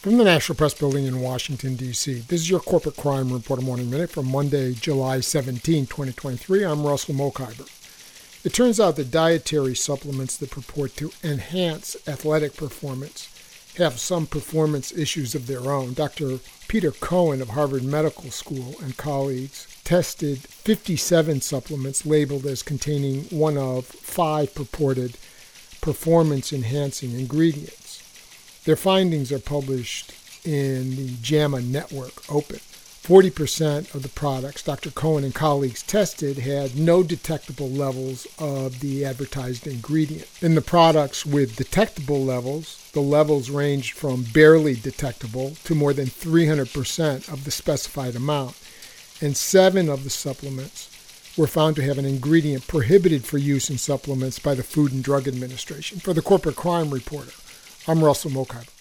From the National Press Building in Washington, D.C., this is your Corporate Crime Reporter Morning Minute for Monday, July 17, 2023. I'm Russell Mokhiber. It turns out that dietary supplements that purport to enhance athletic performance have some performance issues of their own. Dr. Peter Cohen of Harvard Medical School and colleagues tested 57 supplements labeled as containing one of five purported performance enhancing ingredients. Their findings are published in the JAMA Network Open. 40% of the products Dr. Cohen and colleagues tested had no detectable levels of the advertised ingredient. In the products with detectable levels, the levels ranged from barely detectable to more than 300% of the specified amount. And seven of the supplements were found to have an ingredient prohibited for use in supplements by the Food and Drug Administration. For the Corporate Crime Reporter, I'm Russell Mokhiber.